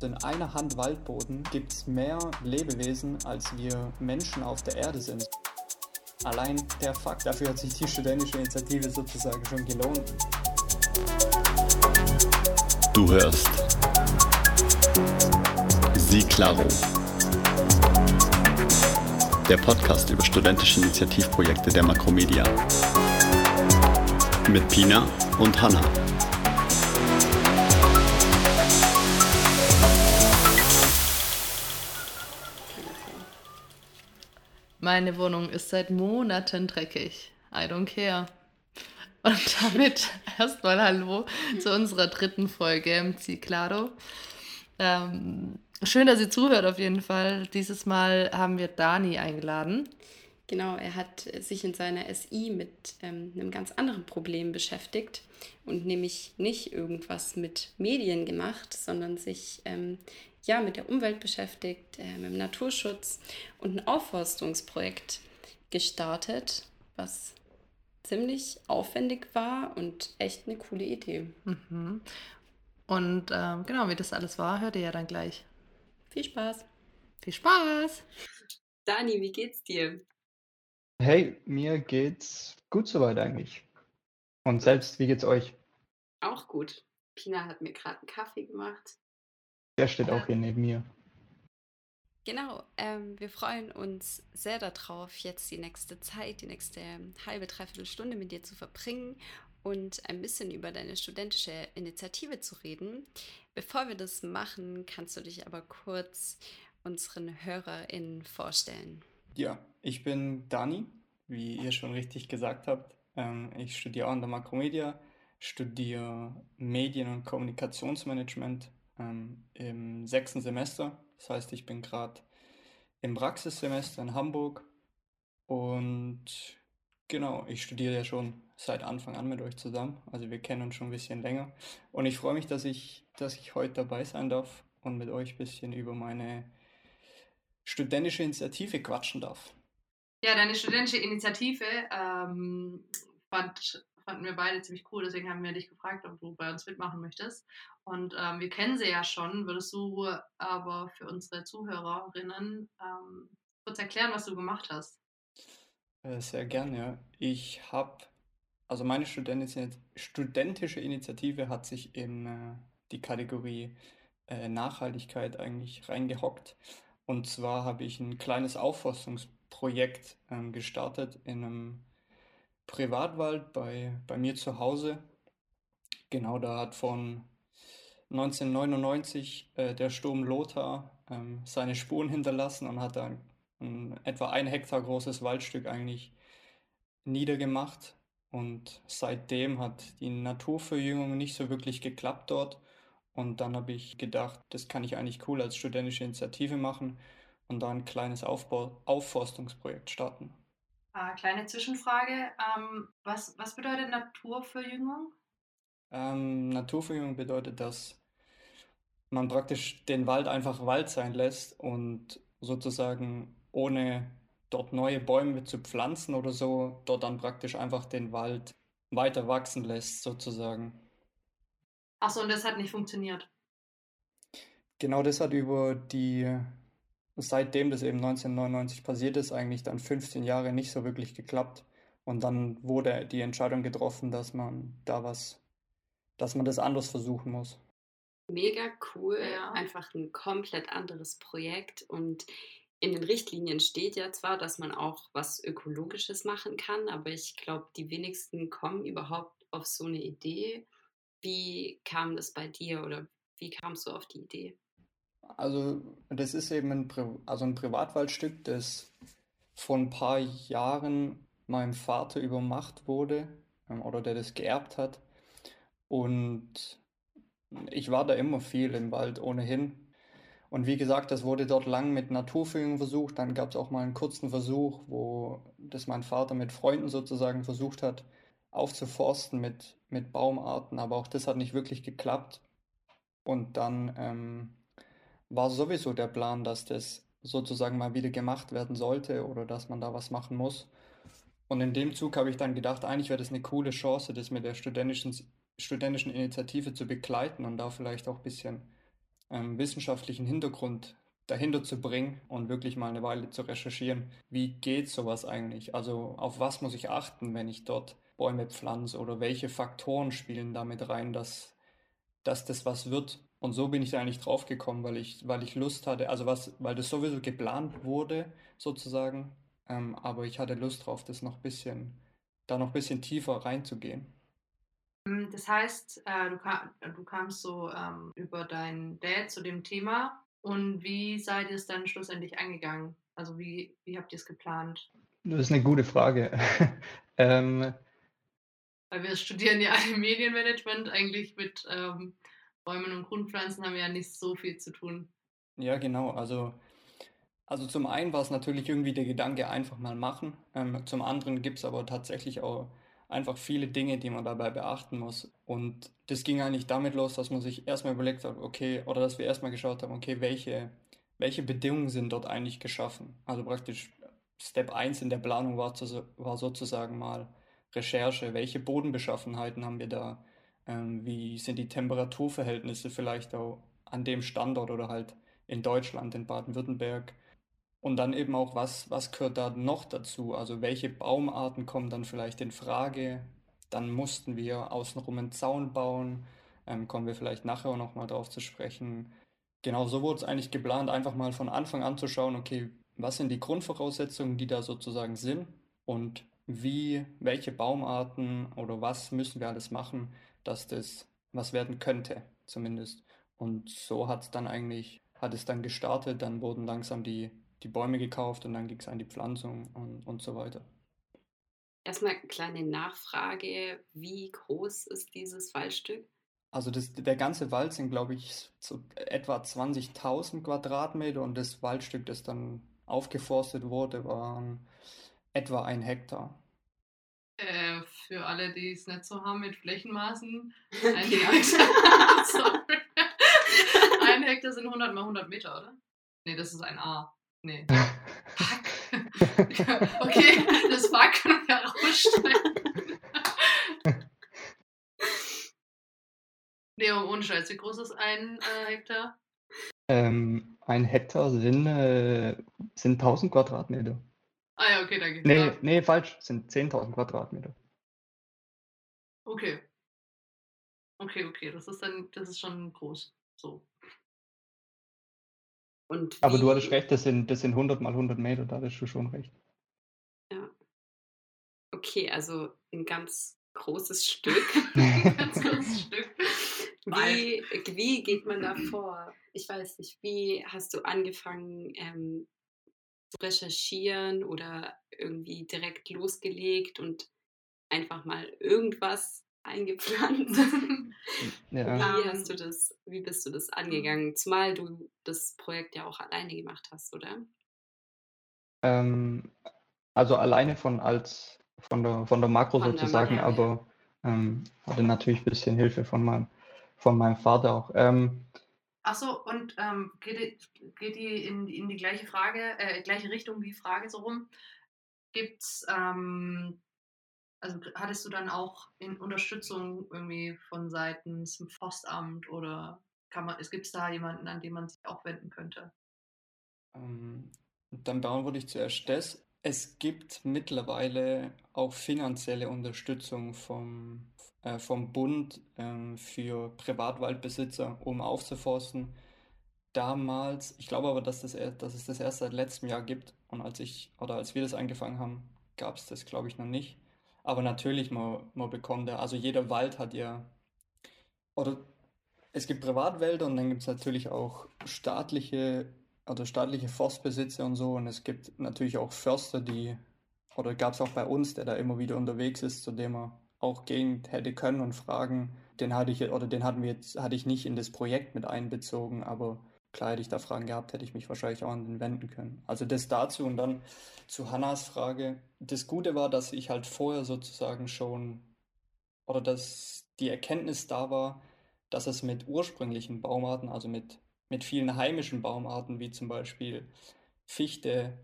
In einer Hand Waldboden gibt es mehr Lebewesen, als wir Menschen auf der Erde sind. Allein der Fakt, dafür hat sich die studentische Initiative sozusagen schon gelohnt. Du hörst Sie Claro. Der Podcast über studentische Initiativprojekte der Makromedia. Mit Pina und Hanna. Meine Wohnung ist seit Monaten dreckig. I don't care. Und damit erstmal Hallo zu unserer dritten Folge MC Claro. Ähm, schön, dass ihr zuhört auf jeden Fall. Dieses Mal haben wir Dani eingeladen. Genau, er hat sich in seiner SI mit ähm, einem ganz anderen Problem beschäftigt und nämlich nicht irgendwas mit Medien gemacht, sondern sich ähm, ja, mit der Umwelt beschäftigt, äh, mit dem Naturschutz und ein Aufforstungsprojekt gestartet, was ziemlich aufwendig war und echt eine coole Idee. Mhm. Und ähm, genau, wie das alles war, hört ihr ja dann gleich. Viel Spaß. Viel Spaß. Dani, wie geht's dir? Hey, mir geht's gut soweit eigentlich. Und selbst, wie geht's euch? Auch gut. Pina hat mir gerade einen Kaffee gemacht. Der steht auch hier neben mir. Genau, ähm, wir freuen uns sehr darauf, jetzt die nächste Zeit, die nächste halbe, dreiviertel Stunde mit dir zu verbringen und ein bisschen über deine studentische Initiative zu reden. Bevor wir das machen, kannst du dich aber kurz unseren HörerInnen vorstellen. Ja, ich bin Dani, wie ihr schon richtig gesagt habt. Ähm, ich studiere an der Makromedia, studiere Medien- und Kommunikationsmanagement ähm, im sechsten Semester. Das heißt, ich bin gerade im Praxissemester in Hamburg und genau, ich studiere ja schon seit Anfang an mit euch zusammen. Also wir kennen uns schon ein bisschen länger. Und ich freue mich, dass ich, dass ich heute dabei sein darf und mit euch ein bisschen über meine studentische Initiative quatschen darf. Ja, deine studentische Initiative ähm, fand fanden wir beide ziemlich cool, deswegen haben wir dich gefragt, ob du bei uns mitmachen möchtest. Und ähm, wir kennen sie ja schon. Würdest du aber für unsere Zuhörerinnen ähm, kurz erklären, was du gemacht hast? Äh, sehr gerne. Ich habe, also meine studentische Initiative hat sich in äh, die Kategorie äh, Nachhaltigkeit eigentlich reingehockt. Und zwar habe ich ein kleines Aufforstungsprojekt ähm, gestartet in einem Privatwald bei, bei mir zu Hause. Genau, da hat von 1999 äh, der Sturm Lothar ähm, seine Spuren hinterlassen und hat da ein, etwa ein Hektar großes Waldstück eigentlich niedergemacht. Und seitdem hat die Naturverjüngung nicht so wirklich geklappt dort. Und dann habe ich gedacht, das kann ich eigentlich cool als studentische Initiative machen und da ein kleines Aufbau Aufforstungsprojekt starten. Äh, kleine Zwischenfrage. Ähm, was, was bedeutet Naturverjüngung? Ähm, Naturverjüngung bedeutet, dass man praktisch den Wald einfach Wald sein lässt und sozusagen ohne dort neue Bäume zu pflanzen oder so, dort dann praktisch einfach den Wald weiter wachsen lässt, sozusagen. Achso, und das hat nicht funktioniert. Genau das hat über die seitdem das eben 1999 passiert ist, eigentlich dann 15 Jahre nicht so wirklich geklappt. Und dann wurde die Entscheidung getroffen, dass man da was, dass man das anders versuchen muss. Mega cool, ja. einfach ein komplett anderes Projekt. Und in den Richtlinien steht ja zwar, dass man auch was Ökologisches machen kann, aber ich glaube, die wenigsten kommen überhaupt auf so eine Idee. Wie kam das bei dir oder wie kamst du auf die Idee? Also das ist eben ein, Pri also ein Privatwaldstück, das vor ein paar Jahren meinem Vater übermacht wurde ähm, oder der das geerbt hat. Und ich war da immer viel im Wald ohnehin. Und wie gesagt, das wurde dort lang mit Naturführung versucht. Dann gab es auch mal einen kurzen Versuch, wo das mein Vater mit Freunden sozusagen versucht hat, aufzuforsten mit, mit Baumarten. Aber auch das hat nicht wirklich geklappt. Und dann ähm, war sowieso der Plan, dass das sozusagen mal wieder gemacht werden sollte oder dass man da was machen muss. Und in dem Zug habe ich dann gedacht, eigentlich wäre das eine coole Chance, das mit der studentischen, studentischen Initiative zu begleiten und da vielleicht auch ein bisschen ähm, wissenschaftlichen Hintergrund dahinter zu bringen und wirklich mal eine Weile zu recherchieren, wie geht sowas eigentlich? Also auf was muss ich achten, wenn ich dort Bäume pflanze oder welche Faktoren spielen damit rein, dass, dass das was wird? Und so bin ich da eigentlich drauf gekommen, weil ich, weil ich Lust hatte, also was, weil das sowieso geplant wurde, sozusagen, ähm, aber ich hatte Lust drauf, das noch ein bisschen, da noch ein bisschen tiefer reinzugehen. Hm, das heißt, äh, du, kam, du, kamst so ähm, über deinen Dad zu dem Thema und wie seid ihr es dann schlussendlich angegangen? Also wie, wie habt ihr es geplant? Das ist eine gute Frage. ähm, Weil wir studieren ja alle Medienmanagement, eigentlich mit ähm, Bäumen und Grundpflanzen haben ja nicht so viel zu tun. Ja, genau. Also, also zum einen war es natürlich irgendwie der Gedanke, einfach mal machen. Ähm, zum anderen gibt es aber tatsächlich auch einfach viele Dinge, die man dabei beachten muss. Und das ging eigentlich damit los, dass man sich erstmal überlegt hat, okay, oder dass wir erstmal geschaut haben, okay, welche, welche Bedingungen sind dort eigentlich geschaffen? Also praktisch Step 1 in der Planung war, zu, war sozusagen mal Recherche, welche Bodenbeschaffenheiten haben wir da, ähm, wie sind die Temperaturverhältnisse vielleicht auch an dem Standort oder halt in Deutschland, in Baden-Württemberg, und dann eben auch, was, was gehört da noch dazu? Also welche Baumarten kommen dann vielleicht in Frage? Dann mussten wir außenrum einen Zaun bauen. Ähm, kommen wir vielleicht nachher nochmal drauf zu sprechen. Genau so wurde es eigentlich geplant, einfach mal von Anfang an zu schauen, okay, was sind die Grundvoraussetzungen, die da sozusagen sind und wie, welche Baumarten oder was müssen wir alles machen, dass das was werden könnte, zumindest. Und so hat es dann eigentlich, hat es dann gestartet, dann wurden langsam die die Bäume gekauft und dann ging es an die Pflanzung und, und so weiter. Erstmal eine kleine Nachfrage, wie groß ist dieses Waldstück? Also das, der ganze Wald sind, glaube ich, so etwa 20.000 Quadratmeter und das Waldstück, das dann aufgeforstet wurde, waren etwa ein Hektar. Äh, für alle, die es nicht so haben mit Flächenmaßen, ein Hektar, ein Hektar sind 100 mal 100 Meter, oder? Nee, das ist ein A. Nee. Fuck. okay, das Fuck können wir rausschneiden. nee, ohne Scheiß, wie groß ist ein äh, Hektar? Ähm, ein Hektar sind, äh, sind 1000 Quadratmeter. Ah ja, okay, danke. Nee, nee falsch, sind 10.000 Quadratmeter. Okay. Okay, okay, das ist dann, das ist schon groß. So. Und Aber du hattest recht, das sind, das sind 100 mal 100 Meter, da hattest du schon recht. Ja. Okay, also ein ganz großes Stück. ein ganz großes Stück. Wie, wie geht man da vor? Ich weiß nicht, wie hast du angefangen ähm, zu recherchieren oder irgendwie direkt losgelegt und einfach mal irgendwas eingepflanzt. Ja. Wie hast du das, wie bist du das angegangen? Zumal du das Projekt ja auch alleine gemacht hast, oder? Ähm, also alleine von als von der von der Makro von sozusagen, der Makro, aber ähm, hatte natürlich ein bisschen Hilfe von meinem von meinem Vater auch. Ähm, Achso, und ähm, geht, die, geht die in, in die gleiche Frage, äh, gleiche Richtung wie Frage so rum? Gibt es ähm, also hattest du dann auch in Unterstützung irgendwie von seitens dem Forstamt oder kann man, es gibt da jemanden, an den man sich auch wenden könnte? Ähm, dann beantworte ich zuerst das. Es gibt mittlerweile auch finanzielle Unterstützung vom, äh, vom Bund ähm, für Privatwaldbesitzer, um aufzuforsten. Damals, ich glaube aber, dass, das, dass es das erst seit letztem Jahr gibt und als ich oder als wir das angefangen haben, gab es das, glaube ich, noch nicht. Aber natürlich, man, man bekommt da, also jeder Wald hat ja, oder es gibt Privatwälder und dann gibt es natürlich auch staatliche oder staatliche Forstbesitzer und so. Und es gibt natürlich auch Förster, die, oder gab es auch bei uns, der da immer wieder unterwegs ist, zu dem er auch gehen hätte können und fragen. Den hatte ich, oder den hatten wir jetzt, hatte ich nicht in das Projekt mit einbezogen, aber klar hätte ich da Fragen gehabt, hätte ich mich wahrscheinlich auch an den wenden können. Also das dazu und dann zu Hannas Frage. Das Gute war, dass ich halt vorher sozusagen schon oder dass die Erkenntnis da war, dass es mit ursprünglichen Baumarten, also mit, mit vielen heimischen Baumarten wie zum Beispiel Fichte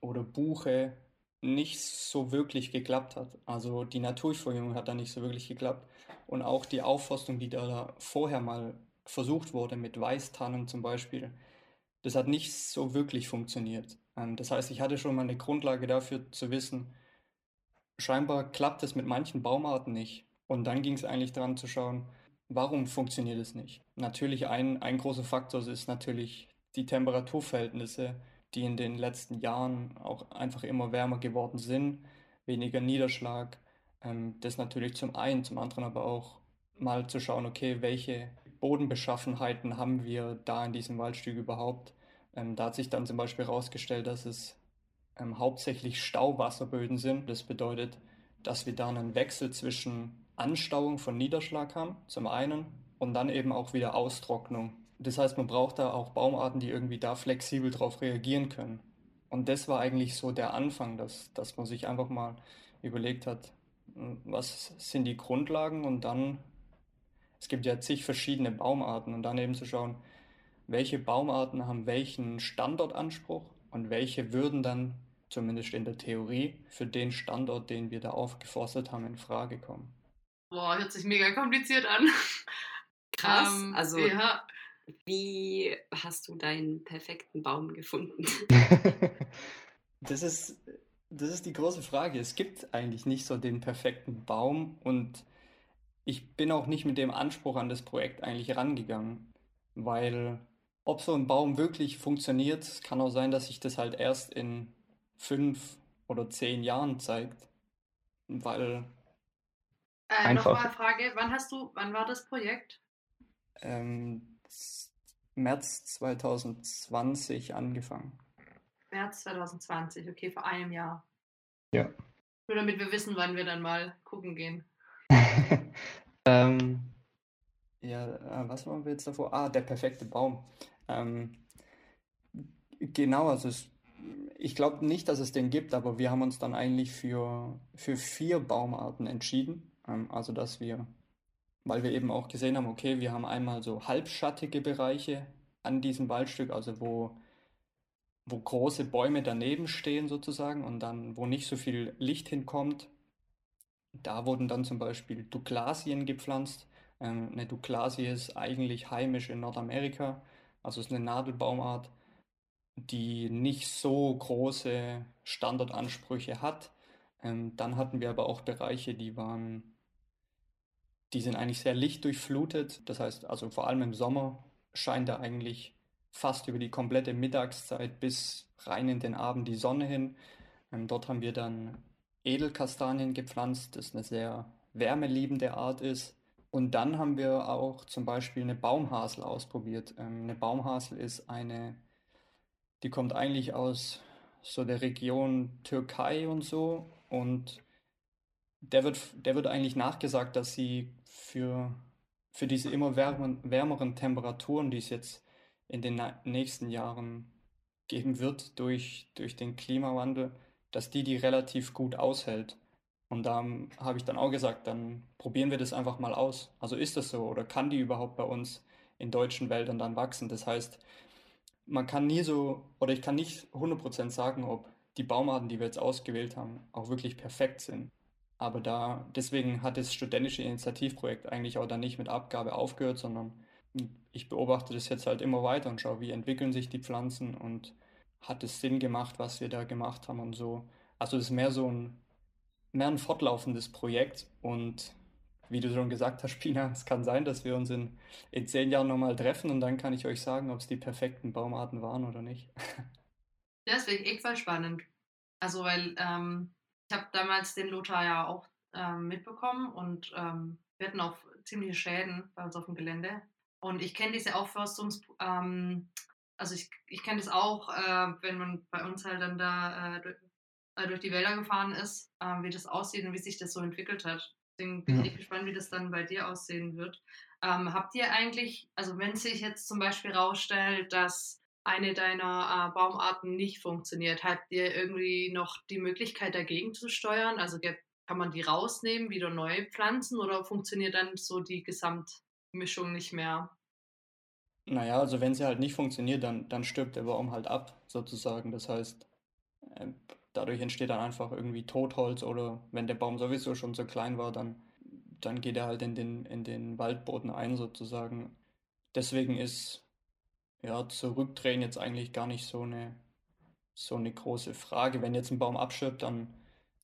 oder Buche, nicht so wirklich geklappt hat. Also die Naturverjüngung hat da nicht so wirklich geklappt. Und auch die Aufforstung, die da vorher mal versucht wurde, mit Weißtannen zum Beispiel, das hat nicht so wirklich funktioniert. Ähm, das heißt, ich hatte schon mal eine Grundlage dafür zu wissen, scheinbar klappt es mit manchen Baumarten nicht. Und dann ging es eigentlich daran zu schauen, warum funktioniert es nicht. Natürlich ein, ein großer Faktor ist natürlich die Temperaturverhältnisse, die in den letzten Jahren auch einfach immer wärmer geworden sind, weniger Niederschlag. Ähm, das natürlich zum einen, zum anderen aber auch mal zu schauen, okay, welche Bodenbeschaffenheiten haben wir da in diesem Waldstück überhaupt? Ähm, da hat sich dann zum Beispiel herausgestellt, dass es ähm, hauptsächlich Stauwasserböden sind. Das bedeutet, dass wir da einen Wechsel zwischen Anstauung von Niederschlag haben, zum einen, und dann eben auch wieder Austrocknung. Das heißt, man braucht da auch Baumarten, die irgendwie da flexibel darauf reagieren können. Und das war eigentlich so der Anfang, dass, dass man sich einfach mal überlegt hat, hm, was sind die Grundlagen und dann es gibt ja zig verschiedene Baumarten und dann eben zu schauen, welche Baumarten haben welchen Standortanspruch und welche würden dann zumindest in der Theorie für den Standort, den wir da aufgeforstet haben, in Frage kommen. Boah, hört sich mega kompliziert an. Krass. Ähm, also, ja. Wie hast du deinen perfekten Baum gefunden? das ist, das ist die große Frage. Es gibt eigentlich nicht so den perfekten Baum und ich bin auch nicht mit dem Anspruch an das Projekt eigentlich rangegangen, weil ob so ein Baum wirklich funktioniert, kann auch sein, dass sich das halt erst in fünf oder zehn Jahren zeigt, weil äh, Nochmal Frage, wann hast du, wann war das Projekt? Ähm, März 2020 angefangen. März 2020, okay, vor einem Jahr. Ja. Nur damit wir wissen, wann wir dann mal gucken gehen. ähm, ja, äh, was waren wir jetzt davor? Ah, der perfekte Baum. Ähm, genau, also es, ich glaube nicht, dass es den gibt, aber wir haben uns dann eigentlich für, für vier Baumarten entschieden. Ähm, also, dass wir, weil wir eben auch gesehen haben, okay, wir haben einmal so halbschattige Bereiche an diesem Waldstück, also wo, wo große Bäume daneben stehen sozusagen und dann, wo nicht so viel Licht hinkommt da wurden dann zum Beispiel Douglasien gepflanzt. Ähm, eine Douglasie ist eigentlich heimisch in Nordamerika, also ist eine Nadelbaumart, die nicht so große Standardansprüche hat. Ähm, dann hatten wir aber auch Bereiche, die waren, die sind eigentlich sehr lichtdurchflutet. Das heißt, also vor allem im Sommer scheint da eigentlich fast über die komplette Mittagszeit bis rein in den Abend die Sonne hin. Ähm, dort haben wir dann Edelkastanien gepflanzt, das eine sehr wärmeliebende Art ist. Und dann haben wir auch zum Beispiel eine Baumhasel ausprobiert. Ähm, eine Baumhasel ist eine, die kommt eigentlich aus so der Region Türkei und so. Und der wird, der wird eigentlich nachgesagt, dass sie für, für diese immer wärmeren, wärmeren Temperaturen, die es jetzt in den nächsten Jahren geben wird durch, durch den Klimawandel, dass die die relativ gut aushält. Und da habe ich dann auch gesagt, dann probieren wir das einfach mal aus. Also ist das so oder kann die überhaupt bei uns in deutschen Wäldern dann wachsen? Das heißt, man kann nie so, oder ich kann nicht 100% sagen, ob die Baumarten, die wir jetzt ausgewählt haben, auch wirklich perfekt sind. Aber da, deswegen hat das studentische Initiativprojekt eigentlich auch dann nicht mit Abgabe aufgehört, sondern ich beobachte das jetzt halt immer weiter und schaue, wie entwickeln sich die Pflanzen und hat es Sinn gemacht, was wir da gemacht haben und so. Also es ist mehr so ein, mehr ein fortlaufendes Projekt und wie du schon gesagt hast, Pina, es kann sein, dass wir uns in, in zehn Jahren nochmal treffen und dann kann ich euch sagen, ob es die perfekten Baumarten waren oder nicht. Ja, das ich echt spannend. Also, weil ähm, ich habe damals den Lothar ja auch ähm, mitbekommen und ähm, wir hatten auch ziemliche Schäden bei uns auf dem Gelände. Und ich kenne diese Aufforstungs, ähm, also ich, ich kenne das auch, äh, wenn man bei uns halt dann da äh, durch, äh, durch, die Wälder gefahren ist, äh, wie das aussieht und wie sich das so entwickelt hat. Deswegen bin ja. ich gespannt, wie das dann bei dir aussehen wird. Ähm, habt ihr eigentlich, also wenn sich jetzt zum Beispiel rausstellt, dass eine deiner äh, Baumarten nicht funktioniert, habt ihr irgendwie noch die Möglichkeit dagegen zu steuern? Also kann man die rausnehmen, wieder neu pflanzen oder funktioniert dann so die Gesamtmischung nicht mehr? Naja, also wenn sie halt nicht funktioniert, dann, dann stirbt der Baum halt ab, sozusagen. Das heißt, äh, dadurch entsteht dann einfach irgendwie Totholz oder wenn der Baum sowieso schon so klein war, dann, dann geht er halt in den, in den Waldboden ein, sozusagen. deswegen ist ja zurückdrehen jetzt eigentlich gar nicht so eine, so eine große Frage. Wenn jetzt ein Baum abstirbt, dann,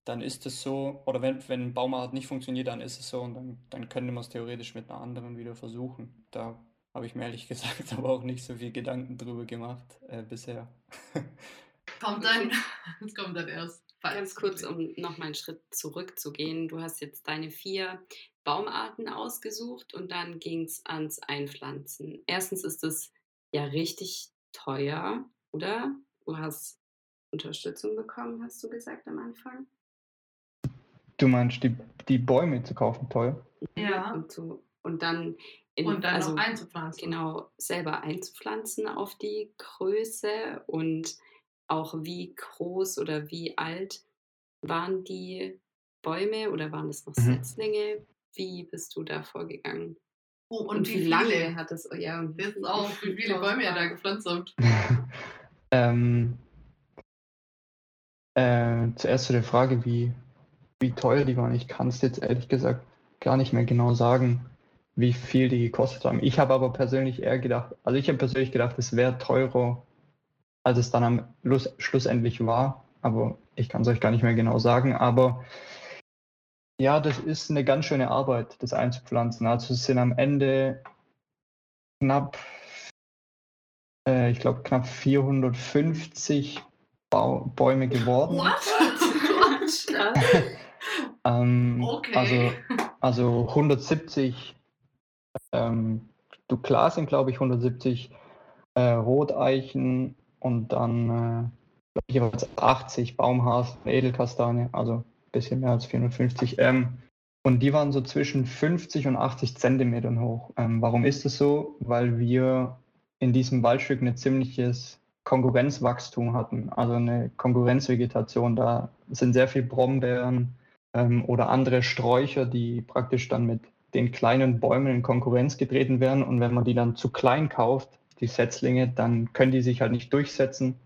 dann ist es so, oder wenn, wenn ein Baumart nicht funktioniert, dann ist es so und dann, dann könnte man es theoretisch mit einer anderen wieder versuchen. Da habe ich mir ehrlich gesagt aber auch nicht so viel Gedanken drüber gemacht äh, bisher. Kommt dann, es kommt dann erst. Ganz kurz, um noch mal einen Schritt zurückzugehen. Du hast jetzt deine vier Baumarten ausgesucht und dann ging es ans Einpflanzen. Erstens ist es ja richtig teuer, oder? Du hast Unterstützung bekommen, hast du gesagt am Anfang? Du meinst, die, die Bäume zu kaufen teuer? Ja. Und, zu, und dann, in, Und dann also, noch einzupflanzen. genau selber einzupflanzen auf die Größe und auch wie groß oder wie alt waren die Bäume oder waren es noch Mhm. Setzlinge? Wie bist du da vorgegangen? Oh, und, wie, lange hat es? Ja, und Jetzt auch, wie viele Bäume ihr da gepflanzt habt. ähm, äh, zuerst zu der Frage, wie, wie teuer die waren. Ich kann es jetzt ehrlich gesagt gar nicht mehr genau sagen, wie viel die gekostet haben. Ich habe aber persönlich eher gedacht, also ich habe persönlich gedacht, es wäre teurer, als es dann am Schluss, schlussendlich war. Aber ich kann es euch gar nicht mehr genau sagen. Aber ja, das ist eine ganz schöne Arbeit, das einzupflanzen. Also es sind am Ende knapp, äh, ich glaube, knapp 450 Bau Bäume geworden. What? Ähm, Okay. Also, also 170 ähm, Duklas sind, glaube ich, 170 äh, Roteichen und dann äh, jeweils 80 Baumhasen, Edelkastanie, also bisschen mehr als 450. Ähm, und die waren so zwischen 50 und 80 Zentimetern hoch. Ähm, warum ist das so? Weil wir in diesem Waldstück ein ziemliches Konkurrenzwachstum hatten, also eine Konkurrenzvegetation. Da sind sehr viel Brombeeren ähm, oder andere Sträucher, die praktisch dann mit den kleinen Bäumen in Konkurrenz getreten werden. Und wenn man die dann zu klein kauft, die Setzlinge, dann können die sich halt nicht durchsetzen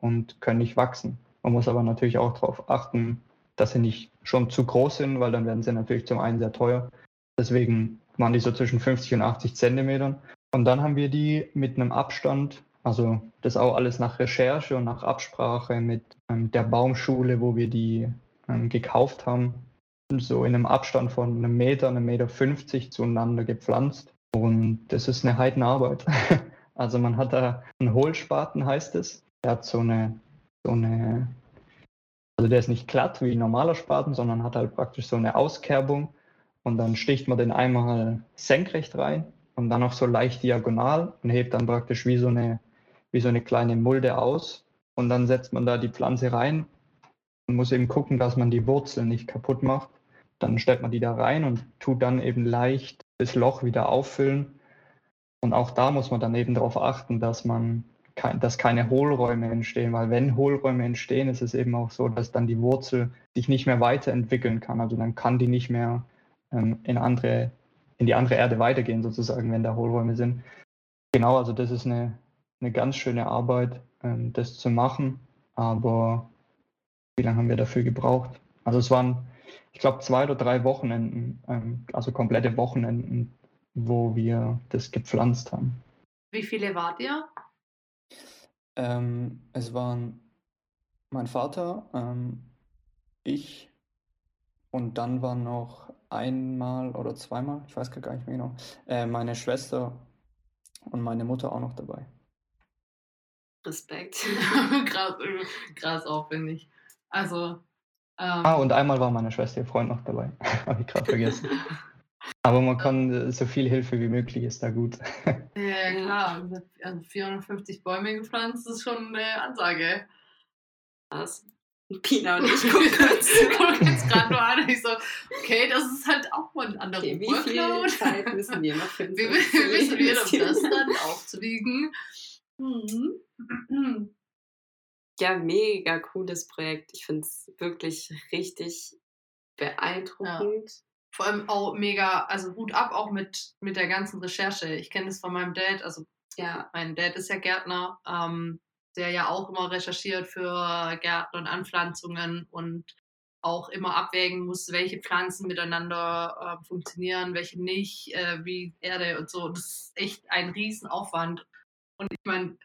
und können nicht wachsen. Man muss aber natürlich auch darauf achten, dass sie nicht schon zu groß sind, weil dann werden sie natürlich zum einen sehr teuer. Deswegen waren die so zwischen 50 und 80 Zentimetern. Und dann haben wir die mit einem Abstand, also das auch alles nach Recherche und nach Absprache mit ähm, der Baumschule, wo wir die ähm, gekauft haben, so in einem Abstand von einem Meter, einem Meter 50 zueinander gepflanzt. Und das ist eine Heidenarbeit. Also man hat da einen Hohlspaten, heißt es. Der hat so eine, so eine, also der ist nicht glatt wie ein normaler Spaten, sondern hat halt praktisch so eine Auskerbung. Und dann sticht man den einmal senkrecht rein und dann auch so leicht diagonal und hebt dann praktisch wie so eine, wie so eine kleine Mulde aus. Und dann setzt man da die Pflanze rein und muss eben gucken, dass man die Wurzeln nicht kaputt macht. Dann stellt man die da rein und tut dann eben leicht das Loch wieder auffüllen. Und auch da muss man dann eben darauf achten, dass man kein, dass keine Hohlräume entstehen, weil wenn Hohlräume entstehen, ist es eben auch so, dass dann die Wurzel sich nicht mehr weiterentwickeln kann. Also dann kann die nicht mehr ähm, in andere, in die andere Erde weitergehen, sozusagen, wenn da Hohlräume sind. Genau, also das ist eine, eine ganz schöne Arbeit, ähm, das zu machen. Aber wie lange haben wir dafür gebraucht? Also es waren, ich glaube, zwei oder drei Wochenenden, ähm, also komplette Wochenenden, wo wir das gepflanzt haben. Wie viele wart ihr? Ähm, es waren mein Vater, ähm, ich und dann war noch einmal oder zweimal, ich weiß gar nicht mehr genau, äh, meine Schwester und meine Mutter auch noch dabei. Respekt. krass, krass aufwendig. Also, ähm, Ah, und einmal war meine Schwester, ihr Freund noch dabei. Habe ich gerade vergessen. Aber man kann äh, so viel Hilfe wie möglich ist da gut. ja, klar, also 450 Bäume gepflanzt ist schon eine Ansage. Krass. Pina und ich gucken jetzt gerade nur an und ich so, okay, das ist halt auch mal ein anderer Okay, wie viel Workload. Zeit müssen wir noch finden? Wie wissen wir, um das dann aufzuwiegen? Mhm. Ja, mega cooles Projekt. Ich finde es wirklich richtig beeindruckend. Vor allem auch mega, also Hut ab auch mit, mit der ganzen Recherche. Ich kenne das von meinem Dad, also Ja, mein Dad ist ja Gärtner, ähm, der ja auch immer recherchiert für Gärten und Anpflanzungen und auch immer abwägen muss, welche Pflanzen miteinander äh, funktionieren, welche nicht, äh, wie Erde und so. Das ist echt ein Riesenaufwand. Und ich meine,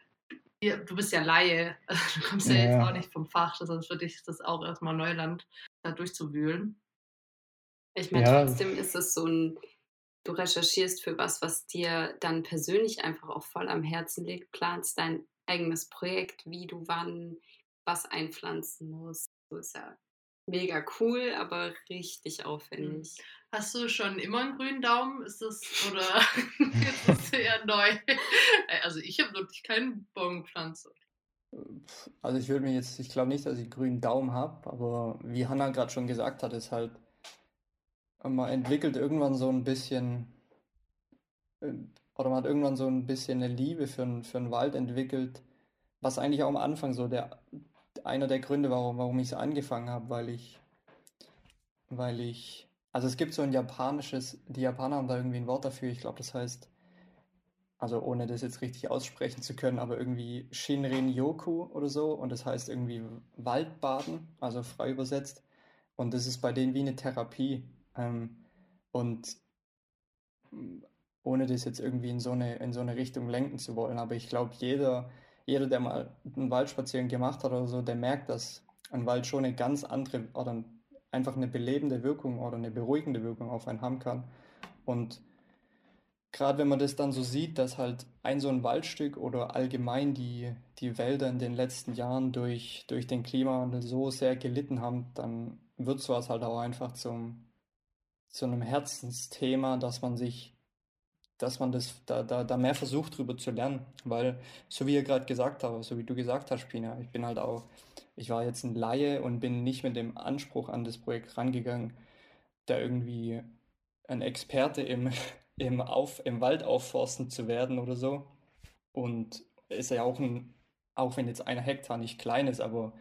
du bist ja Laie, du kommst ja, ja, jetzt auch nicht vom Fach, das ist für dich das auch erstmal Neuland, da durchzuwühlen. Ich meine, ja. trotzdem ist es so ein, du recherchierst für was, was dir dann persönlich einfach auch voll am Herzen liegt, planst dein eigenes Projekt, wie du wann was einpflanzen musst. So ist ja mega cool, aber richtig hm. aufwendig. Hast du schon immer einen grünen Daumen? Ist das oder ist das eher neu? Also ich habe wirklich keinen Baum gepflanzt. Also ich würde mir jetzt, ich glaube nicht, dass ich einen grünen Daumen habe, aber wie Hanna gerade schon gesagt hat, ist halt, man entwickelt irgendwann so ein bisschen, äh, oder man hat irgendwann so ein bisschen eine Liebe für, für einen Wald entwickelt, was eigentlich auch am Anfang so der, einer der Gründe, warum, warum ich es angefangen habe, weil ich, weil ich, also es gibt so ein japanisches, die Japaner haben da irgendwie ein Wort dafür, ich glaube, das heißt, also ohne das jetzt richtig aussprechen zu können, aber irgendwie Shinrin Yoku oder so und das heißt irgendwie Waldbaden, also frei übersetzt. Und das ist bei denen wie eine Therapie. Ähm, und ohne das jetzt irgendwie in so eine, in so eine Richtung lenken zu wollen, aber ich glaube, jeder, jeder, der mal einen Waldspaziergang gemacht hat oder so, der merkt, dass ein Wald schon eine ganz andere oder einfach eine belebende Wirkung oder eine beruhigende Wirkung auf einen haben kann. Und gerade wenn man das dann so sieht, dass halt ein so ein Waldstück oder allgemein die, die Wälder in den letzten Jahren durch, durch den Klimawandel so sehr gelitten haben, dann wird sowas halt auch einfach zum, zu einem Herzensthema, dass man sich dass man das da, da, da mehr versucht drüber zu lernen, weil so wie ihr gerade gesagt habt, so wie du gesagt hast, Pina, ich bin halt auch, ich war jetzt ein Laie und bin nicht mit dem Anspruch an das Projekt rangegangen, da irgendwie ein Experte im, im, Auf, im Wald aufforsten zu werden oder so. Und ist ja auch ein, auch wenn jetzt ein Hektar nicht klein ist, aber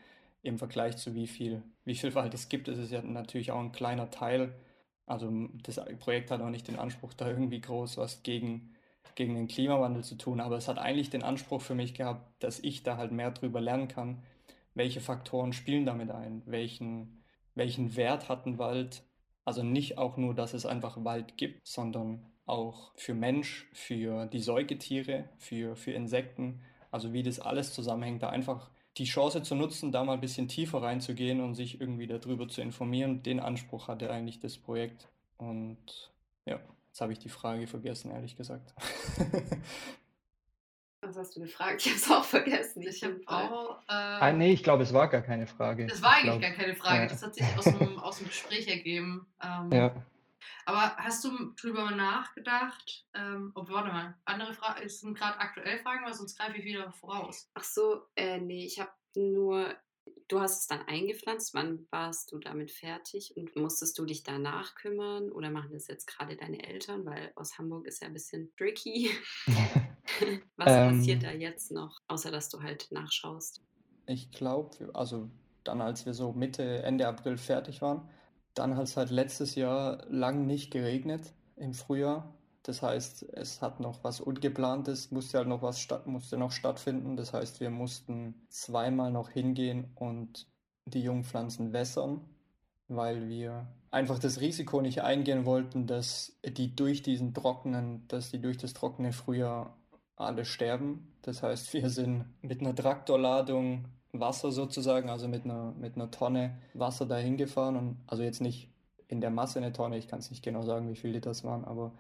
im Vergleich zu wie viel, wie viel Wald es gibt, ist es ja natürlich auch ein kleiner Teil also das Projekt hat auch nicht den Anspruch, da irgendwie groß was gegen, gegen den Klimawandel zu tun, aber es hat eigentlich den Anspruch für mich gehabt, dass ich da halt mehr drüber lernen kann, welche Faktoren spielen damit ein, welchen, welchen Wert hat ein Wald. Also nicht auch nur, dass es einfach Wald gibt, sondern auch für Mensch, für die Säugetiere, für, für Insekten, also wie das alles zusammenhängt, da einfach die Chance zu nutzen, da mal ein bisschen tiefer reinzugehen und sich irgendwie darüber zu informieren. Den Anspruch hatte eigentlich das Projekt. Und ja, jetzt habe ich die Frage vergessen, ehrlich gesagt. Was hast du gefragt? Ich habe es auch vergessen. Ich habe auch. Äh, ah, nee, ich glaube, es war gar keine Frage. Das war eigentlich glaub, gar keine Frage. Ja. Das hat sich aus dem, aus dem Gespräch ergeben. Ähm, ja. Aber hast du drüber nachgedacht? Ähm, oh, warte mal, andere Fragen, es sind gerade aktuell Fragen, weil sonst greife ich wieder voraus. Ach so, äh, nee, ich habe nur, du hast es dann eingepflanzt, wann warst du damit fertig und musstest du dich danach kümmern oder machen das jetzt gerade deine Eltern, weil aus Hamburg ist ja ein bisschen tricky. Was ähm, passiert da jetzt noch, außer dass du halt nachschaust? Ich glaube, also dann, als wir so Mitte, Ende April fertig waren, dann hat es halt letztes Jahr lang nicht geregnet im Frühjahr. Das heißt, es hat noch was Ungeplantes, musste halt noch was statt, musste noch stattfinden. Das heißt, wir mussten zweimal noch hingehen und die Jungpflanzen wässern, weil wir einfach das Risiko nicht eingehen wollten, dass die durch diesen trockenen, dass die durch das trockene Frühjahr alle sterben. Das heißt, wir sind mit einer Traktorladung Wasser sozusagen, also mit einer, mit einer Tonne Wasser dahin gefahren und also jetzt nicht in der Masse eine Tonne, ich kann es nicht genau sagen, wie viele das waren, aber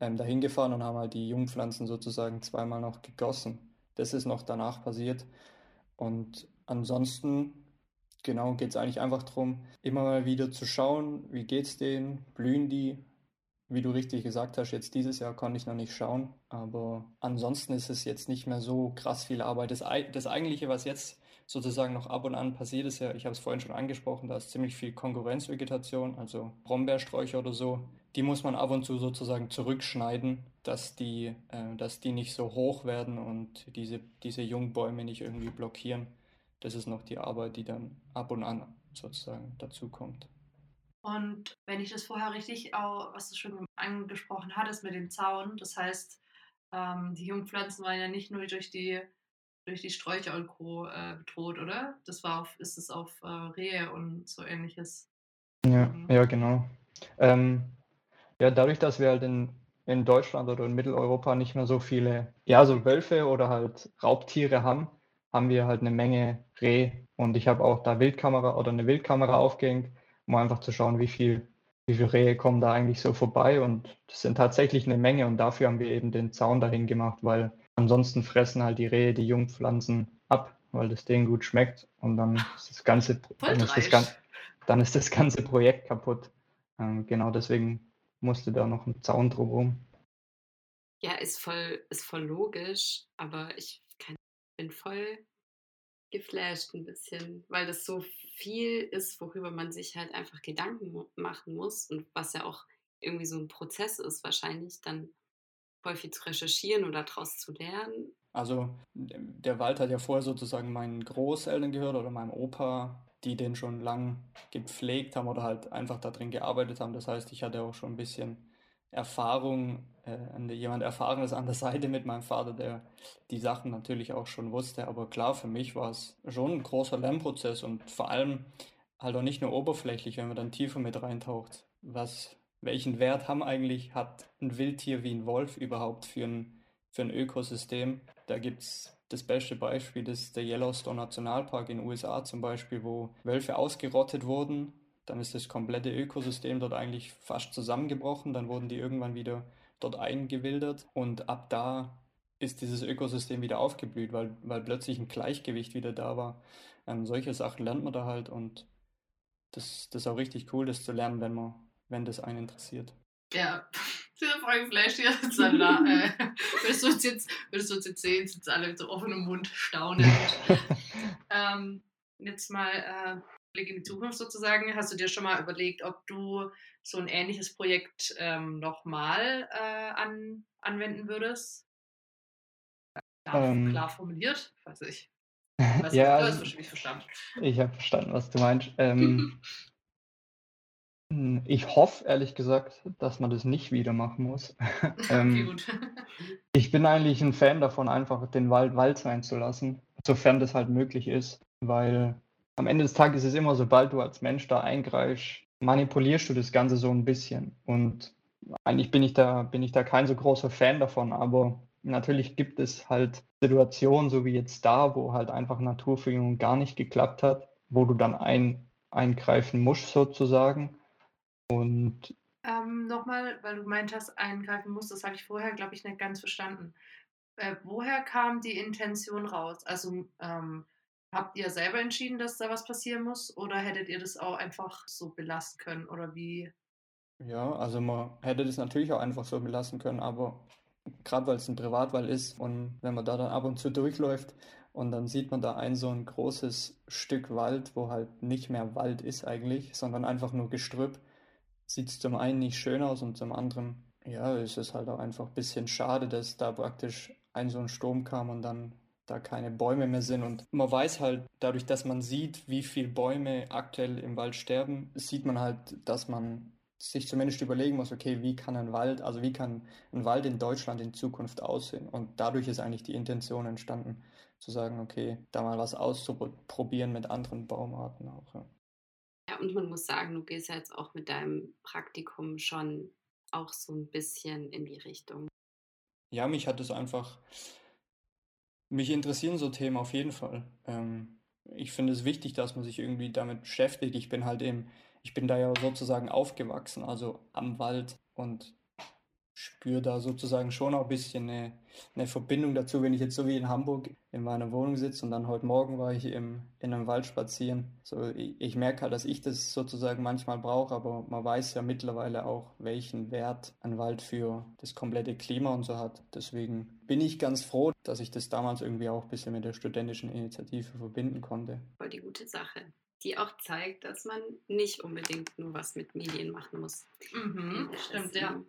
ähm, dahin gefahren und haben halt die Jungpflanzen sozusagen zweimal noch gegossen. Das ist noch danach passiert. Und ansonsten, genau, geht es eigentlich einfach darum, immer mal wieder zu schauen, wie geht's denen, blühen die, wie du richtig gesagt hast, jetzt dieses Jahr konnte ich noch nicht schauen, aber ansonsten ist es jetzt nicht mehr so krass viel Arbeit. Das, das eigentliche, was jetzt sozusagen noch ab und an passiert ist ja, ich habe es vorhin schon angesprochen, da ist ziemlich viel Konkurrenzvegetation, also Brombeersträucher oder so. Die muss man ab und zu sozusagen zurückschneiden, dass die, äh, dass die nicht so hoch werden und diese, diese Jungbäume nicht irgendwie blockieren. Das ist noch die Arbeit, die dann ab und an sozusagen dazu kommt. Und wenn ich das vorher richtig, auch, was du schon angesprochen hattest mit dem Zaun, das heißt, ähm, die Jungpflanzen waren ja nicht nur durch die durch die Sträucher und Co. Äh, bedroht, oder? Das war auf, ist es auf äh, Rehe und so ähnliches Ja, Mhm. ja, genau. Ähm, ja, dadurch, dass wir halt in, in Deutschland oder in Mitteleuropa nicht mehr so viele, ja, so Wölfe oder halt Raubtiere haben, haben wir halt eine Menge Reh. Und ich habe auch da Wildkamera oder eine Wildkamera aufgehängt, um einfach zu schauen, wie viel, wie viel Rehe kommen da eigentlich so vorbei. Und das sind tatsächlich eine Menge. Und dafür haben wir eben den Zaun dahin gemacht, weil ansonsten fressen halt die Rehe die Jungpflanzen ab, weil das denen gut schmeckt. Und dann ist das ganze, dann ist das ganze, dann ist das ganze Projekt kaputt. Ähm, genau deswegen musste da noch ein Zaun drumherum. Ja, ist voll, ist voll logisch, aber ich kann, bin voll geflasht ein bisschen, weil das so viel ist, worüber man sich halt einfach Gedanken machen muss und was ja auch irgendwie so ein Prozess ist, wahrscheinlich dann viel zu recherchieren oder daraus zu lernen. Also der Wald hat ja vorher sozusagen meinen Großeltern gehört oder meinem Opa, die den schon lang gepflegt haben oder halt einfach da drin gearbeitet haben. Das heißt, ich hatte auch schon ein bisschen Erfahrung, äh, jemand Erfahrenes an der Seite mit meinem Vater, der die Sachen natürlich auch schon wusste. Aber klar, für mich war es schon ein großer Lernprozess und vor allem halt auch nicht nur oberflächlich, wenn man dann tiefer mit reintaucht. Was, welchen Wert haben eigentlich, hat ein Wildtier wie ein Wolf überhaupt für ein, für ein Ökosystem? Da gibt es das beste Beispiel, das ist der Yellowstone Nationalpark in den USA zum Beispiel, wo Wölfe ausgerottet wurden. Dann ist das komplette Ökosystem dort eigentlich fast zusammengebrochen. Dann wurden die irgendwann wieder dort eingewildert und ab da ist dieses Ökosystem wieder aufgeblüht, weil, weil plötzlich ein Gleichgewicht wieder da war. Ähm, solche Sachen lernt man da halt und das, das ist auch richtig cool, das zu lernen, wenn man, wenn das einen interessiert. Ja, diese Folge flasht hier jetzt dann da. Äh, würdest, du uns jetzt, würdest du uns jetzt sehen, sitzen alle mit so offenem Mund staunend. ähm, jetzt mal äh, Blick in die Zukunft sozusagen. Hast du dir schon mal überlegt, ob du so ein ähnliches Projekt ähm, nochmal äh, an, anwenden würdest? Klar, Ähm. klar formuliert, weiß ich. Weiß Ja, du hast also- wahrscheinlich verstanden. Ich habe verstanden, was du meinst. Ähm, ich hoffe ehrlich gesagt, dass man das nicht wieder machen muss. ähm, ich bin eigentlich ein Fan davon, einfach den Wald Wald sein zu lassen, sofern das halt möglich ist, weil am Ende des Tages ist es immer, sobald du als Mensch da eingreifst, manipulierst du das Ganze so ein bisschen. Und eigentlich bin ich da, bin ich da kein so großer Fan davon, aber natürlich gibt es halt Situationen, so wie jetzt da, wo halt einfach Naturverjüngung gar nicht geklappt hat, wo du dann ein, eingreifen musst sozusagen. Und Ähm, Nochmal, weil du gemeint hast, eingreifen musst, das habe ich vorher, glaube ich, nicht ganz verstanden. Äh, woher kam die Intention raus? Also ähm, habt ihr selber entschieden, dass da was passieren muss oder hättet ihr das auch einfach so belassen können oder wie? Ja, also man hätte das natürlich auch einfach so belassen können, aber gerade weil es ein Privatwald ist und wenn man da dann ab und zu durchläuft und dann sieht man da ein so ein großes Stück Wald, wo halt nicht mehr Wald ist eigentlich, sondern einfach nur Gestrüpp, sieht es zum einen nicht schön aus und zum anderen, ja, ist es halt auch einfach ein bisschen schade, dass da praktisch ein so ein Sturm kam und dann da keine Bäume mehr sind. Und man weiß halt, dadurch, dass man sieht, wie viele Bäume aktuell im Wald sterben, sieht man halt, dass man sich zumindest überlegen muss, okay, wie kann ein Wald, also wie kann ein Wald in Deutschland in Zukunft aussehen? Und dadurch ist eigentlich die Intention entstanden, zu sagen, okay, da mal was auszuprobieren mit anderen Baumarten auch. Ja. Und man muss sagen, du gehst jetzt auch mit deinem Praktikum schon auch so ein bisschen in die Richtung. Ja, mich hat es einfach, mich interessieren so Themen auf jeden Fall. Ähm, ich finde es wichtig, dass man sich irgendwie damit beschäftigt. Ich bin halt eben, ich bin da ja sozusagen aufgewachsen, also am Wald und spüre da sozusagen schon auch ein bisschen eine, eine Verbindung dazu, wenn ich jetzt so wie in Hamburg in meiner Wohnung sitze und dann heute Morgen war ich im, in einem Wald spazieren. So, ich, ich merke halt, dass ich das sozusagen manchmal brauche, aber man weiß ja mittlerweile auch, welchen Wert ein Wald für das komplette Klima und so hat. Deswegen bin ich ganz froh, dass ich das damals irgendwie auch ein bisschen mit der studentischen Initiative verbinden konnte. Voll die gute Sache, die auch zeigt, dass man nicht unbedingt nur was mit Medien machen muss. Mhm, stimmt, ja.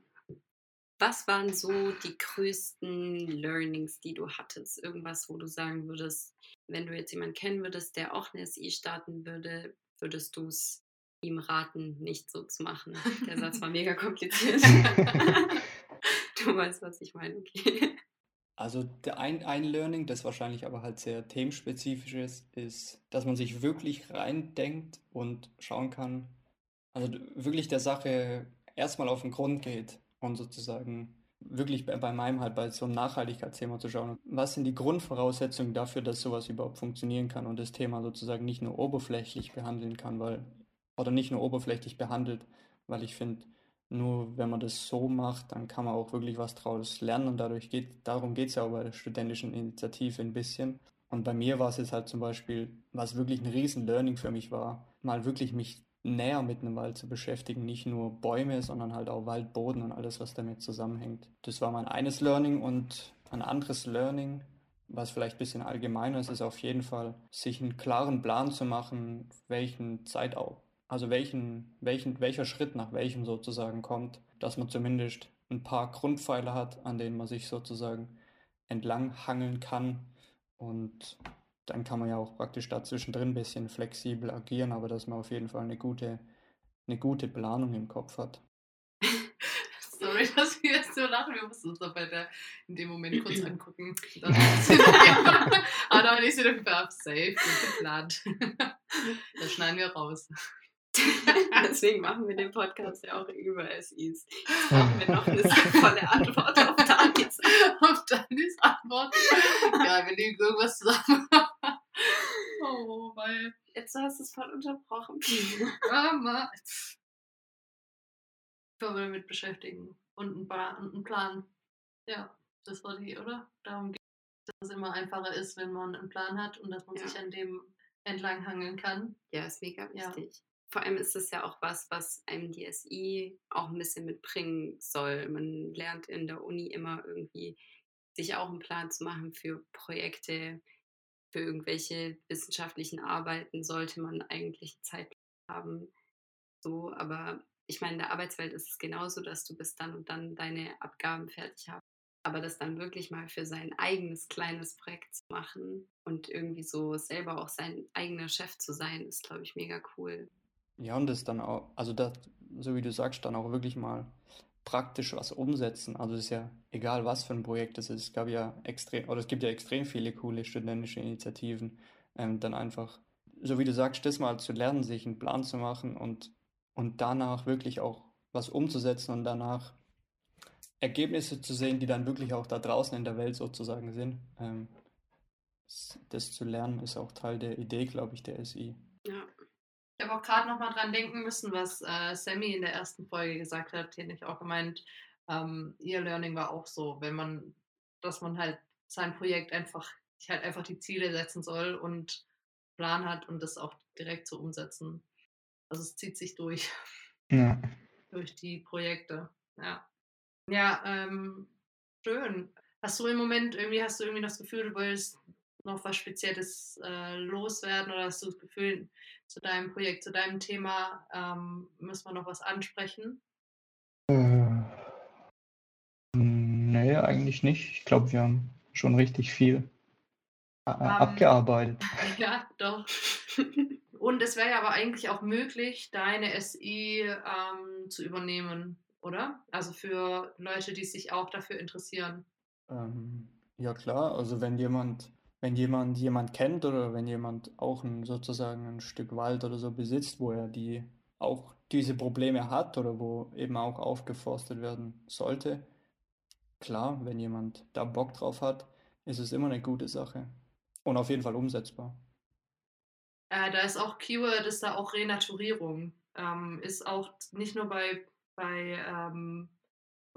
Was waren so die größten Learnings, die du hattest? Irgendwas, wo du sagen würdest, wenn du jetzt jemanden kennen würdest, der auch eine SI starten würde, würdest du es ihm raten, nicht so zu machen? Der Satz war mega kompliziert. du weißt, was ich meine, okay. Also der ein, ein Learning, das wahrscheinlich aber halt sehr themenspezifisch ist, ist, dass man sich wirklich reindenkt und schauen kann, also wirklich der Sache erstmal auf den Grund geht und sozusagen wirklich bei, bei meinem halt bei so einem Nachhaltigkeitsthema zu schauen, was sind die Grundvoraussetzungen dafür, dass sowas überhaupt funktionieren kann und das Thema sozusagen nicht nur oberflächlich behandeln kann, weil, oder nicht nur oberflächlich behandelt, weil ich finde, nur wenn man das so macht, dann kann man auch wirklich was draus lernen und dadurch geht, darum geht es ja auch bei der studentischen Initiative ein bisschen. Und bei mir war es jetzt halt zum Beispiel, was wirklich ein riesen Learning für mich war, mal wirklich mich näher mit einem Wald zu beschäftigen, nicht nur Bäume, sondern halt auch Waldboden und alles, was damit zusammenhängt. Das war mein eines Learning und ein anderes Learning, was vielleicht ein bisschen allgemeiner ist, ist auf jeden Fall, sich einen klaren Plan zu machen, welchen Zeitau also welchen, welchen, welcher Schritt nach welchem sozusagen kommt, dass man zumindest ein paar Grundpfeiler hat, an denen man sich sozusagen entlang hangeln kann und dann kann man ja auch praktisch dazwischen drin ein bisschen flexibel agieren, aber dass man auf jeden Fall eine gute, eine gute Planung im Kopf hat. Sorry, dass wir jetzt so lachen. Wir mussten uns aber der, in dem Moment kurz angucken. Aber dann ist wieder safe, gut geplant. Das schneiden wir raus. Deswegen machen wir den Podcast ja auch über SIs. Jetzt haben wir noch eine sinnvolle Antwort auf Danis, auf Danis Antwort. Ja, wir legen irgendwas zusammen. Oh, weil. Jetzt voll unterbrochen. Mama. Ich will damit beschäftigen. Und einen, und einen Plan. Ja, das war die, oder? Darum geht es, dass es immer einfacher ist, wenn man einen Plan hat und dass man ja. sich an dem entlang hangeln kann. Ja, ist mega wichtig. Ja vor allem ist es ja auch was, was einem die SI auch ein bisschen mitbringen soll. Man lernt in der Uni immer irgendwie, sich auch einen Plan zu machen für Projekte, für irgendwelche wissenschaftlichen Arbeiten sollte man eigentlich Zeit haben. So, aber ich meine, in der Arbeitswelt ist es genauso, dass du bis dann und dann deine Abgaben fertig hast. Aber das dann wirklich mal für sein eigenes kleines Projekt zu machen und irgendwie so selber auch sein eigener Chef zu sein, ist, glaube ich, mega cool. Ja, und das dann auch, also das, so wie du sagst, dann auch wirklich mal praktisch was umsetzen. Also es ist ja egal, was für ein Projekt es ist. Es gab ja extrem, oder es gibt ja extrem viele coole studentische Initiativen. Ähm, dann einfach, so wie du sagst, das mal zu lernen, sich einen Plan zu machen und, und danach wirklich auch was umzusetzen und danach Ergebnisse zu sehen, die dann wirklich auch da draußen in der Welt sozusagen sind. Ähm, das zu lernen ist auch Teil der Idee, glaube ich, der SI. Ja. Ich habe auch gerade noch mal dran denken müssen, was äh, Sammy in der ersten Folge gesagt hat. Hier nicht auch gemeint, ähm, ihr Learning war auch so, wenn man, dass man halt sein Projekt einfach, halt einfach die Ziele setzen soll und Plan hat und das auch direkt zu so umsetzen. Also es zieht sich durch. Ja. durch die Projekte. Ja. Ja, ähm, schön. Hast du im Moment irgendwie, hast du irgendwie das Gefühl, du willst noch was Spezielles äh, loswerden oder hast du das Gefühl, zu deinem Projekt, zu deinem Thema ähm, müssen wir noch was ansprechen? Äh, nee, eigentlich nicht. Ich glaube, wir haben schon richtig viel äh, um, abgearbeitet. Ja, doch. Und es wäre ja aber eigentlich auch möglich, deine SI ähm, zu übernehmen, oder? Also für Leute, die sich auch dafür interessieren. Ähm, ja klar, also wenn jemand wenn jemand jemand kennt oder wenn jemand auch ein, sozusagen ein Stück Wald oder so besitzt, wo er die auch diese Probleme hat oder wo eben auch aufgeforstet werden sollte, klar, wenn jemand da Bock drauf hat, ist es immer eine gute Sache und auf jeden Fall umsetzbar. Äh, da ist auch Keyword, ist da auch Renaturierung. Ähm, ist auch nicht nur bei, bei ähm,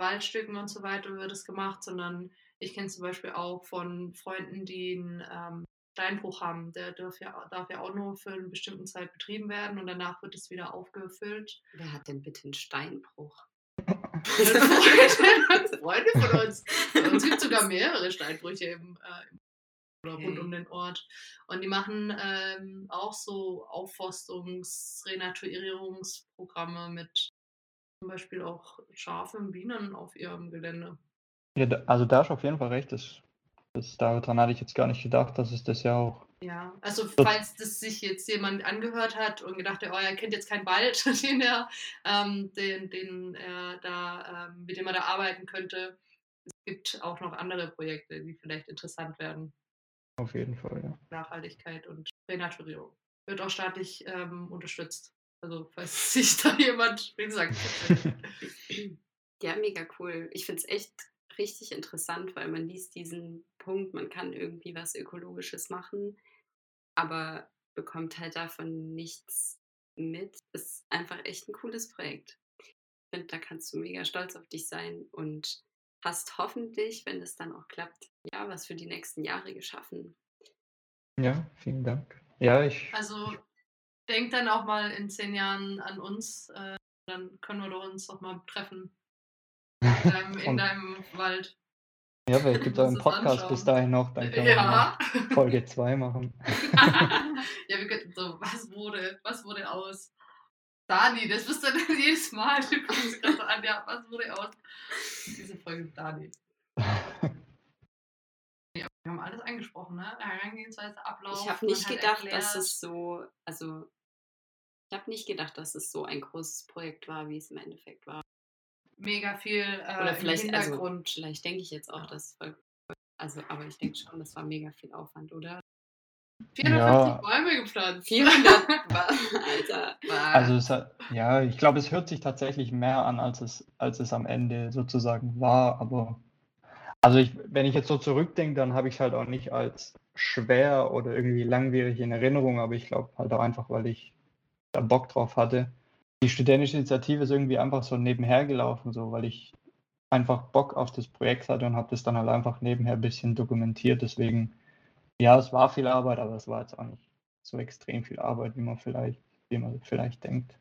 Waldstücken und so weiter wird es gemacht, sondern ich kenne zum Beispiel auch von Freunden, die einen ähm, Steinbruch haben. Der darf ja, darf ja auch nur für eine bestimmte Zeit betrieben werden und danach wird es wieder aufgefüllt. Wer hat denn bitte einen Steinbruch? Freunde von uns. Bei uns gibt es sogar mehrere Steinbrüche im, äh, oder rund um den Ort. Und die machen ähm, auch so Aufforstungs-, Renaturierungsprogramme mit zum Beispiel auch Schafe und Bienen auf ihrem Gelände. Ja, also da hast du auf jeden Fall recht. Das, das, daran hatte ich jetzt gar nicht gedacht, dass es das ja auch. Ja, also falls das sich jetzt jemand angehört hat und gedacht hat, oh, er kennt jetzt keinen Wald, den er, ähm, den, den er da, ähm, mit dem er da arbeiten könnte. Es gibt auch noch andere Projekte, die vielleicht interessant werden. Auf jeden Fall, ja. Nachhaltigkeit und Renaturierung. Wird auch staatlich ähm, unterstützt. Also, falls sich da jemand, wie gesagt, Ja, mega cool. Ich finde es echt richtig interessant, weil man liest diesen Punkt, man kann irgendwie was Ökologisches machen, aber bekommt halt davon nichts mit. Ist einfach echt ein cooles Projekt. Ich finde, da kannst du mega stolz auf dich sein und hast hoffentlich, wenn es dann auch klappt, ja, was für die nächsten Jahre geschaffen. Ja, vielen Dank. Ja, ich. Also denk dann auch mal in zehn Jahren an uns. Äh, dann können wir doch uns doch mal treffen. In deinem, in deinem Wald. Ja, vielleicht gibt es auch einen Podcast anschauen. bis dahin noch, dann können wir Ja. noch Folge 2 machen. ja, wir könnten so, was wurde, was wurde aus? Dani, das bist du dann jedes Mal. Du kommst gerade so an, ja, was wurde aus? Diese Folge mit Dani. Ja, wir haben alles angesprochen, ne? Herangehensweise, Ablauf. Ich habe nicht gedacht, erklärt. dass es so, also ich habe nicht gedacht, dass es so ein großes Projekt war, wie es im Endeffekt war. mega viel äh, Oder im vielleicht, also, Hintergrund. vielleicht denke ich jetzt auch, dass voll, also, aber ich denke schon, das war mega viel Aufwand, oder? 450 Ja. Bäume gepflanzt. 400, Alter. Also es hat, ja, ich glaube, es hört sich tatsächlich mehr an, als es, als es am Ende sozusagen war. Aber also ich, wenn ich jetzt so zurückdenke, dann habe ich es halt auch nicht als schwer oder irgendwie langwierig in Erinnerung, aber ich glaube halt auch einfach, weil ich da Bock drauf hatte. Die studentische Initiative ist irgendwie einfach so nebenher gelaufen, so weil ich einfach Bock auf das Projekt hatte und habe das dann halt einfach nebenher ein bisschen dokumentiert. Deswegen, ja, es war viel Arbeit, aber es war jetzt auch nicht so extrem viel Arbeit, wie man vielleicht, wie man vielleicht denkt.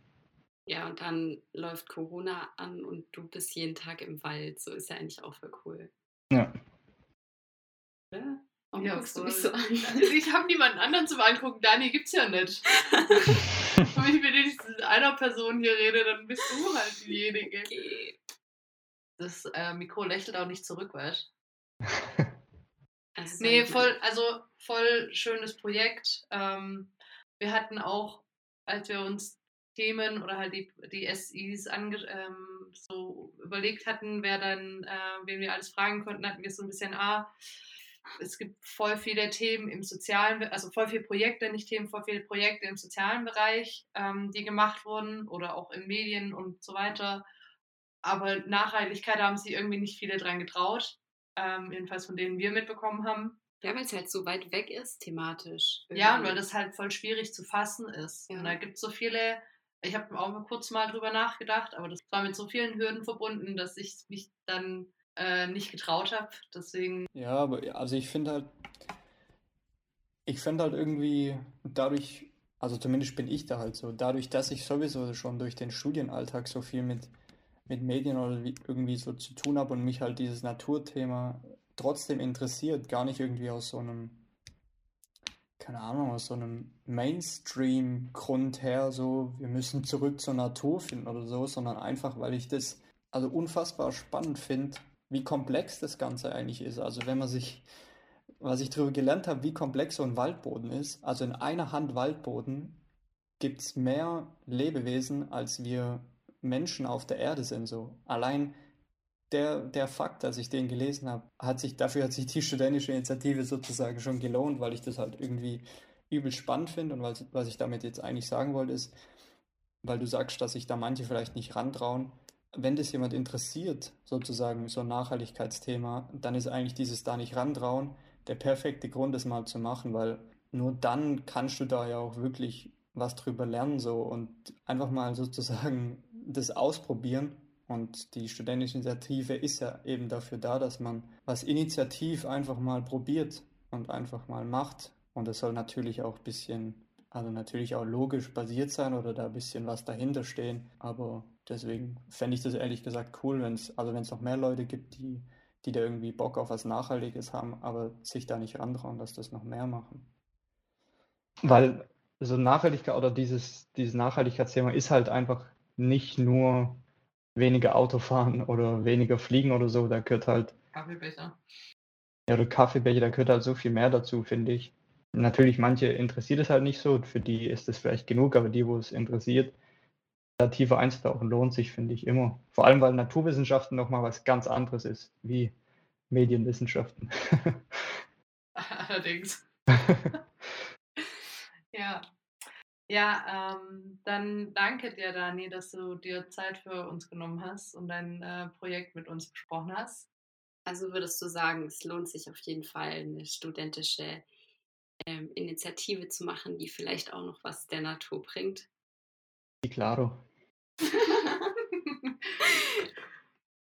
Ja, und dann läuft Corona an und du bist jeden Tag im Wald. So ist ja eigentlich auch voll cool. Ja. Oder? Warum Ja, guckst du voll. mich so an? Ich habe niemanden anderen zum Angucken. Dani gibt's ja nicht. Wenn ich mit wenigstens einer Person hier rede, dann bist du halt diejenige. Okay. Das äh, Mikro lächelt auch nicht zurück, weißt Also Nee, voll, also voll schönes Projekt. Ähm, wir hatten auch, als wir uns Themen oder halt die, die SIs ange, ähm, so überlegt hatten, wer dann, äh, wen wir alles fragen konnten, hatten wir so ein bisschen, ah, es gibt voll viele Themen im sozialen, also voll viele Projekte, nicht Themen, voll viele Projekte im sozialen Bereich, ähm, die gemacht wurden oder auch in Medien und so weiter. Aber Nachhaltigkeit haben sich irgendwie nicht viele dran getraut, ähm, jedenfalls von denen wir mitbekommen haben. Ja, weil es halt so weit weg ist, thematisch. Ja, und irgendwie. weil das halt voll schwierig zu fassen ist. Ja. Und da gibt es so viele, ich habe auch mal kurz mal drüber nachgedacht, aber das war mit so vielen Hürden verbunden, dass ich mich dann äh, nicht getraut habe. Deswegen, Ja, aber also ich finde halt, ich finde halt irgendwie dadurch, also zumindest bin ich da halt so, dadurch, dass ich sowieso schon durch den Studienalltag so viel mit, mit Medien oder wie, irgendwie so zu tun habe und mich halt dieses Naturthema trotzdem interessiert, gar nicht irgendwie aus so einem, keine Ahnung, aus so einem Mainstream-Grund her, so wir müssen zurück zur Natur finden oder so, sondern einfach, weil ich das also unfassbar spannend finde, wie komplex das Ganze eigentlich ist. Also wenn man sich, was ich darüber gelernt habe, wie komplex so ein Waldboden ist, also in einer Hand Waldboden gibt es mehr Lebewesen, als wir Menschen auf der Erde sind. So allein der, der Fakt, dass ich den gelesen habe, hat sich, dafür hat sich die studentische Initiative sozusagen schon gelohnt, weil ich das halt irgendwie übel spannend finde und was, was ich damit jetzt eigentlich sagen wollte, ist, weil du sagst, dass sich da manche vielleicht nicht rantrauen. Wenn das jemand interessiert, sozusagen so ein Nachhaltigkeitsthema, dann ist eigentlich dieses da nicht rantrauen der perfekte Grund, das mal zu machen, weil nur dann kannst du da ja auch wirklich was drüber lernen so und einfach mal sozusagen das ausprobieren. Und die studentische Initiative ist ja eben dafür da, dass man was initiativ einfach mal probiert und einfach mal macht. Und es soll natürlich auch ein bisschen, also natürlich auch logisch basiert sein oder da ein bisschen was dahinter stehen. Aber deswegen fände ich das ehrlich gesagt cool, wenn es, also wenn es noch mehr Leute gibt, die, die da irgendwie Bock auf was Nachhaltiges haben, aber sich da nicht rantrauen, dass das noch mehr machen. Weil so Nachhaltigkeit oder dieses, dieses Nachhaltigkeitsthema ist halt einfach nicht nur weniger Autofahren oder weniger Fliegen oder so, da gehört halt, Kaffeebecher. ja, oder Kaffeebecher, da gehört halt so viel mehr dazu, finde ich. Natürlich, manche interessiert es halt nicht so, für die ist es vielleicht genug, aber die, wo es interessiert, da tiefer einzutauchen, lohnt sich, finde ich immer. Vor allem, weil Naturwissenschaften nochmal was ganz anderes ist, wie Medienwissenschaften. Allerdings. Ja. Ja, ähm, dann danke dir, Dani, dass du dir Zeit für uns genommen hast und dein äh, Projekt mit uns besprochen hast. Also würdest du sagen, es lohnt sich auf jeden Fall, eine studentische ähm, Initiative zu machen, die vielleicht auch noch was der Natur bringt? Claro.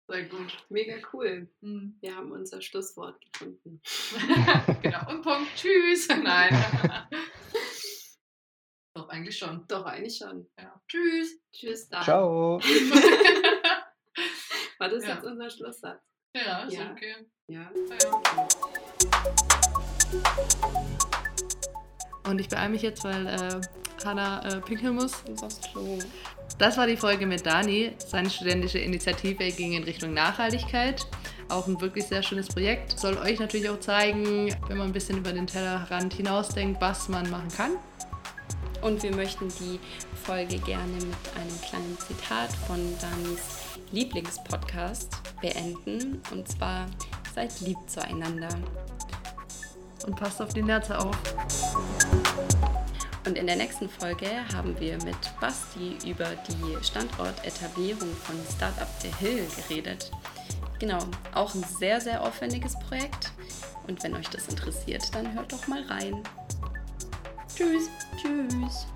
Sehr gut. Mega cool. Hm. Wir haben unser Schlusswort gefunden. genau. Und Punkt. Tschüss. Nein. Doch, eigentlich schon. Doch, eigentlich schon. Ja. Tschüss. Tschüss, dann. Ciao. War das ja. jetzt unser Schlusssatz? Ja, ist ja. okay. Ja. ja. Und ich beeile mich jetzt, weil äh, Hanna äh, pinkeln muss. Das war die Folge mit Dani. Seine studentische Initiative ging in Richtung Nachhaltigkeit. Auch ein wirklich sehr schönes Projekt. Soll euch natürlich auch zeigen, wenn man ein bisschen über den Tellerrand hinausdenkt, was man machen kann. Und wir möchten die Folge gerne mit einem kleinen Zitat von Danis Lieblingspodcast beenden. Und zwar, seid lieb zueinander. Und passt auf die Netze auf. Und in der nächsten Folge haben wir mit Basti über die Standortetablierung von Startup The Hill geredet. Genau, auch ein sehr, sehr aufwendiges Projekt. Und wenn euch das interessiert, dann hört doch mal rein. Tschüss. Tschüss.